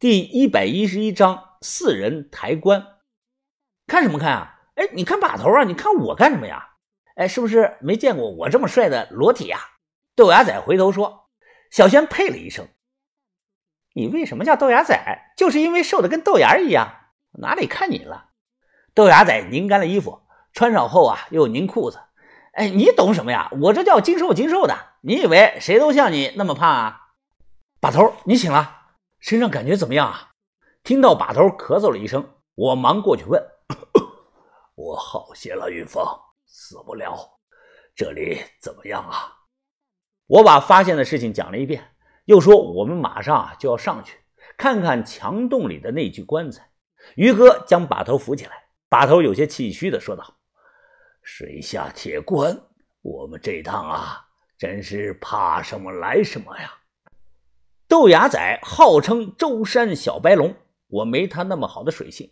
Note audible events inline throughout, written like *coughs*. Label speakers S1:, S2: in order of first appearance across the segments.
S1: 第一百一十一章四人抬棺。看什么看啊？哎，你看把头啊！你看我干什么呀？哎，是不是没见过我这么帅的裸体呀？豆芽仔回头说。小轩呸了一声：“你为什么叫豆芽仔？就是因为瘦的跟豆芽一样。哪里看你了？”豆芽仔拧干了衣服，穿上后啊，又拧裤子。哎，你懂什么呀？我这叫精瘦精瘦的。你以为谁都像你那么胖啊？把头，你醒了。身上感觉怎么样啊？听到把头咳嗽了一声，我忙过去问：“ *coughs*
S2: 我好些了，云峰，死不了。这里怎么样啊？”
S1: 我把发现的事情讲了一遍，又说我们马上就要上去看看墙洞里的那具棺材。于哥将把头扶起来，把头有些气虚的说道：“
S2: 水下铁棺，我们这趟啊，真是怕什么来什么呀。”
S1: 豆芽仔号称舟山小白龙，我没他那么好的水性。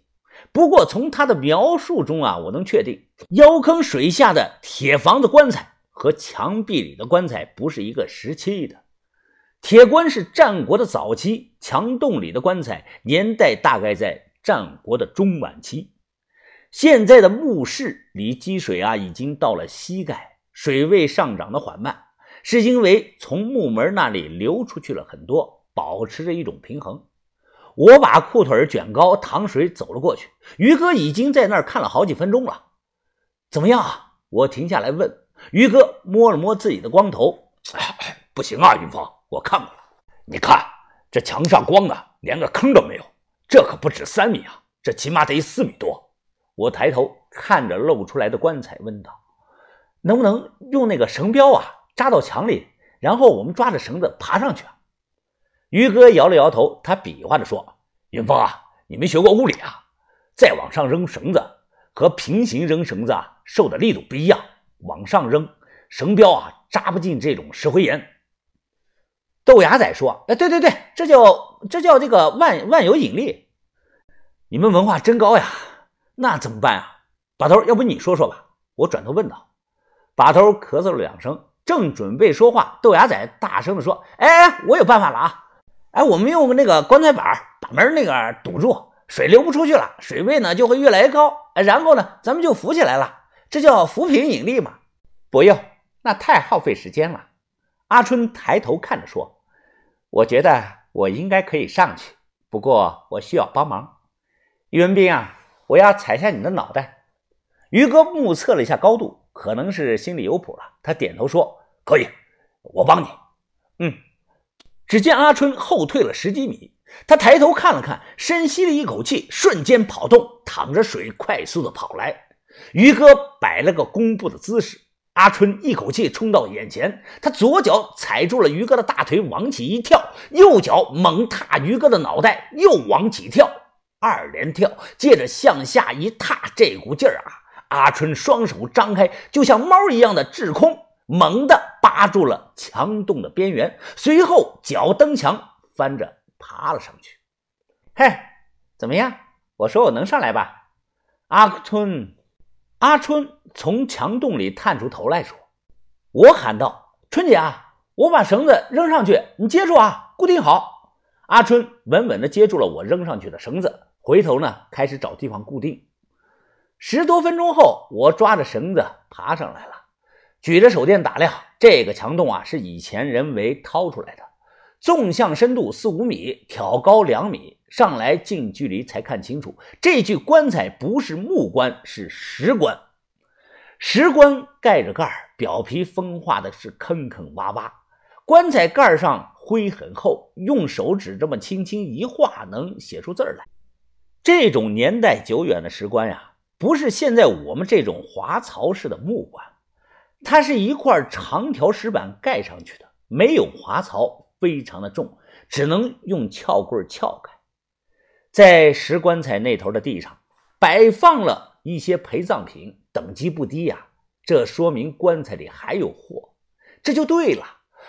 S1: 不过从他的描述中啊，我能确定腰坑水下的铁房子棺材和墙壁里的棺材不是一个时期的。铁棺是战国的早期，墙洞里的棺材年代大概在战国的中晚期。现在的墓室离积水啊已经到了膝盖，水位上涨的缓慢。是因为从木门那里流出去了很多，保持着一种平衡。我把裤腿卷高，淌水走了过去。于哥已经在那儿看了好几分钟了。怎么样啊？我停下来问。于哥摸了摸自己的光头，
S2: 不行啊，云峰，我看过了。你看这墙上光的连个坑都没有，这可不止三米啊，这起码得四米多。
S1: 我抬头看着露出来的棺材，问道：“能不能用那个绳标啊？”扎到墙里，然后我们抓着绳子爬上去。
S2: 于哥摇了摇头，他比划着说：“云峰啊，你没学过物理啊？再往上扔绳子和平行扔绳子啊，受的力度不一样。往上扔绳标啊，扎不进这种石灰岩。”
S1: 豆芽仔说：“哎，对对对，这叫这叫这个万万有引力。你们文化真高呀！那怎么办啊？把头，要不你说说吧？”我转头问道。把头咳嗽了两声。正准备说话，豆芽仔大声地说：“哎哎，我有办法了啊！哎，我们用那个棺材板把门那个堵住，水流不出去了，水位呢就会越来越高。然后呢，咱们就浮起来了，这叫浮萍引力嘛。不用，那太耗费时间了。”阿春抬头看着说：“我觉得我应该可以上去，不过我需要帮忙。于文斌啊，我要踩下你的脑袋。”于哥目测了一下高度。可能是心里有谱了，他点头说：“
S2: 可以，我帮你。”
S1: 嗯。只见阿春后退了十几米，他抬头看了看，深吸了一口气，瞬间跑动，淌着水快速的跑来。于哥摆了个弓步的姿势，阿春一口气冲到眼前，他左脚踩住了于哥的大腿，往起一跳，右脚猛踏于哥的脑袋，又往起跳，二连跳，接着向下一踏，这股劲儿啊！阿春双手张开，就像猫一样的滞空，猛地扒住了墙洞的边缘，随后脚蹬墙，翻着爬了上去。嘿，怎么样？我说我能上来吧？阿春，阿春从墙洞里探出头来说：“我喊道，春姐啊，我把绳子扔上去，你接住啊，固定好。”阿春稳稳地接住了我扔上去的绳子，回头呢，开始找地方固定。十多分钟后，我抓着绳子爬上来了，举着手电打量这个墙洞啊，是以前人为掏出来的，纵向深度四五米，挑高两米，上来近距离才看清楚，这具棺材不是木棺，是石棺。石棺盖着盖表皮风化的是坑坑洼洼，棺材盖上灰很厚，用手指这么轻轻一画，能写出字来。这种年代久远的石棺呀。不是现在我们这种滑槽式的木棺，它是一块长条石板盖上去的，没有滑槽，非常的重，只能用撬棍撬开。在石棺材那头的地上摆放了一些陪葬品，等级不低呀，这说明棺材里还有货，这就对了。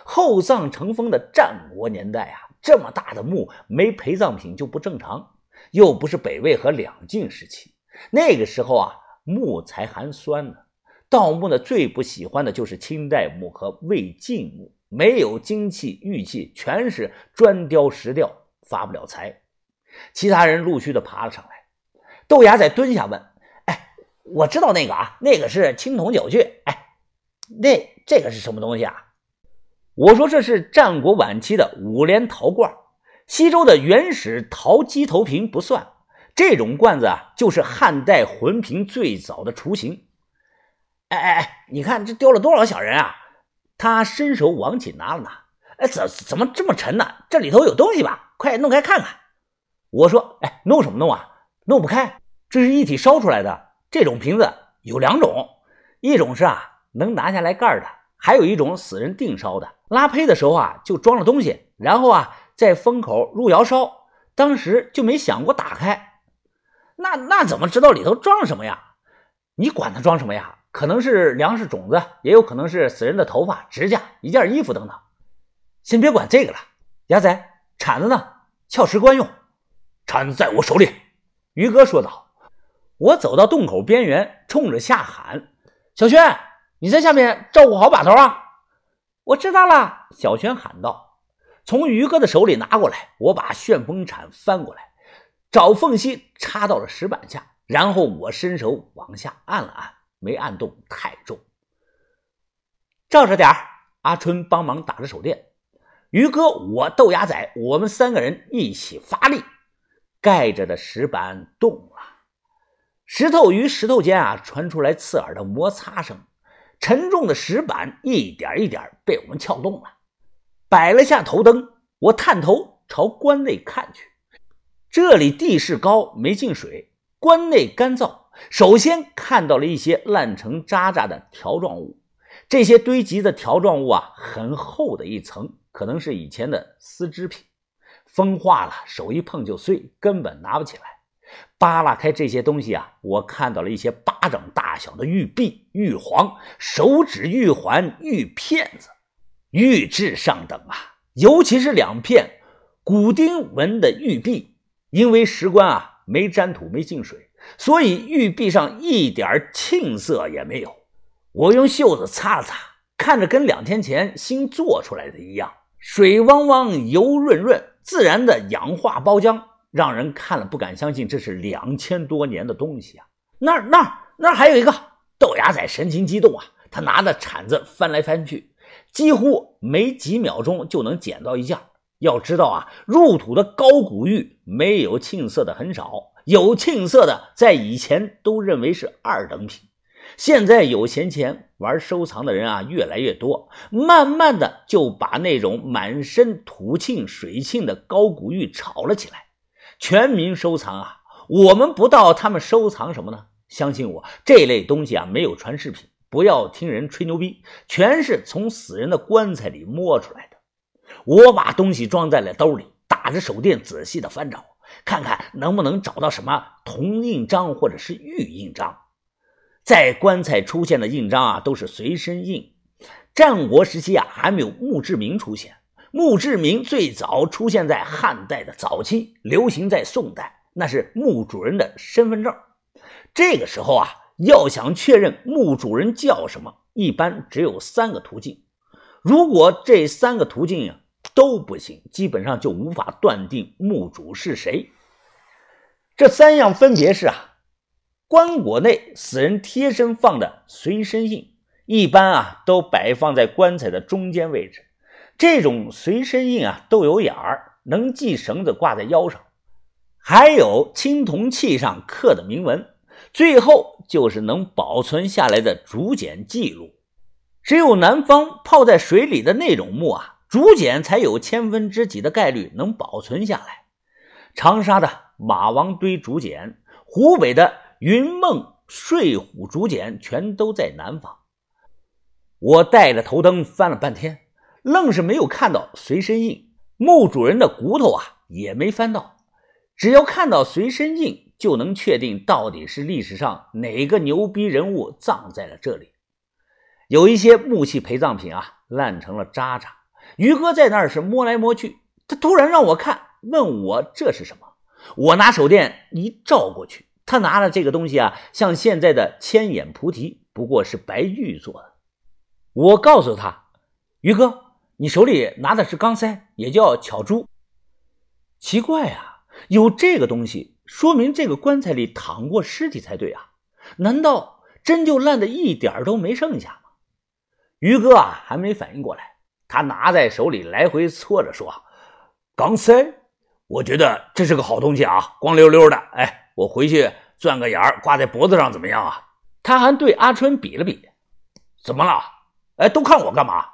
S1: 厚葬成风的战国年代啊，这么大的墓没陪葬品就不正常，又不是北魏和两晋时期。那个时候啊，木才含酸呢。盗墓的最不喜欢的就是清代墓和魏晋墓，没有金器玉器，全是砖雕石雕，发不了财。其他人陆续的爬了上来。豆芽仔蹲下问：“哎，我知道那个啊，那个是青铜酒具。哎，那这个是什么东西啊？”我说：“这是战国晚期的五连陶罐，西周的原始陶鸡头瓶不算，这种罐子啊，就是汉代魂瓶最早的雏形。”哎哎哎，你看这丢了多少小人啊！他伸手往起拿了拿，哎，怎怎么这么沉呢？这里头有东西吧？快弄开看看！我说：“哎，弄什么弄啊？弄不开，这是一体烧出来的。这种瓶子有两种，一种是啊能拿下来盖的，还有一种死人定烧的。拉胚的时候啊就装了东西，然后啊在封口入窑烧，当时就没想过打开。那那怎么知道里头装什么呀？你管它装什么呀？可能是粮食种子，也有可能是死人的头发、指甲、一件衣服等等。先别管这个了，牙仔，铲子呢？撬石棺用。”
S2: 铲子在我手里，
S1: 于哥说道。我走到洞口边缘，冲着下喊：“小轩，你在下面照顾好把头啊！”我知道了，小轩喊道。从于哥的手里拿过来，我把旋风铲翻过来，找缝隙插到了石板下，然后我伸手往下按了按，没按动太重。照着点阿春帮忙打着手电，于哥、我、豆芽仔，我们三个人一起发力。盖着的石板动了，石头与石头间啊传出来刺耳的摩擦声，沉重的石板一点一点被我们撬动了。摆了下头灯，我探头朝关内看去，这里地势高，没进水，关内干燥。首先看到了一些烂成渣渣的条状物，这些堆积的条状物啊，很厚的一层，可能是以前的丝织品。风化了，手一碰就碎，根本拿不起来。扒拉开这些东西啊，我看到了一些巴掌大小的玉璧、玉璜、手指玉环、玉片子，玉质上等啊。尤其是两片古丁纹的玉璧，因为石棺啊没沾土、没进水，所以玉璧上一点沁色也没有。我用袖子擦了擦，看着跟两天前新做出来的一样，水汪汪、油润润。自然的氧化包浆，让人看了不敢相信这是两千多年的东西啊！那儿、那儿、那儿还有一个豆芽仔，神情激动啊！他拿着铲子翻来翻去，几乎没几秒钟就能捡到一件。要知道啊，入土的高古玉没有沁色的很少，有沁色的在以前都认为是二等品。现在有闲钱玩收藏的人啊越来越多，慢慢的就把那种满身土沁水沁的高古玉炒了起来，全民收藏啊！我们不到他们收藏什么呢？相信我，这类东西啊没有传世品，不要听人吹牛逼，全是从死人的棺材里摸出来的。我把东西装在了兜里，打着手电仔细的翻找，看看能不能找到什么铜印章或者是玉印章。在棺材出现的印章啊，都是随身印。战国时期啊，还没有墓志铭出现。墓志铭最早出现在汉代的早期，流行在宋代，那是墓主人的身份证。这个时候啊，要想确认墓主人叫什么，一般只有三个途径。如果这三个途径啊都不行，基本上就无法断定墓主是谁。这三样分别是啊。棺椁内死人贴身放的随身印，一般啊都摆放在棺材的中间位置。这种随身印啊都有眼儿，能系绳子挂在腰上。还有青铜器上刻的铭文。最后就是能保存下来的竹简记录。只有南方泡在水里的那种墓啊，竹简才有千分之几的概率能保存下来。长沙的马王堆竹简，湖北的。云梦睡虎竹简全都在南方。我带着头灯翻了半天，愣是没有看到随身印。墓主人的骨头啊，也没翻到。只要看到随身印，就能确定到底是历史上哪个牛逼人物葬在了这里。有一些木器陪葬品啊，烂成了渣渣。于哥在那儿是摸来摸去，他突然让我看，问我这是什么。我拿手电一照过去。他拿的这个东西啊，像现在的千眼菩提，不过是白玉做的。我告诉他：“于哥，你手里拿的是钢塞，也叫巧珠。奇怪啊，有这个东西，说明这个棺材里躺过尸体才对啊！难道真就烂的一点都没剩下吗？
S2: 于哥啊，还没反应过来，他拿在手里来回搓着说：“钢塞，我觉得这是个好东西啊，光溜溜的。哎，我回去钻个眼儿挂在脖子上怎么样啊？”
S1: 他还对阿春比了比：“
S2: 怎么了？哎，都看我干嘛？”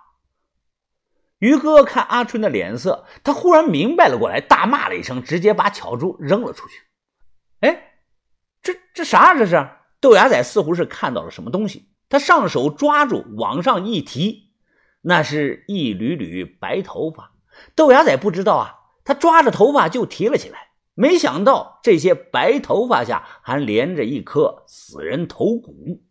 S1: 于哥看阿春的脸色，他忽然明白了过来，大骂了一声，直接把巧珠扔了出去。哎，这这啥？这是豆芽仔似乎是看到了什么东西，他上手抓住，往上一提，那是一缕缕白头发。豆芽仔不知道啊，他抓着头发就提了起来，没想到这些白头发下还连着一颗死人头骨。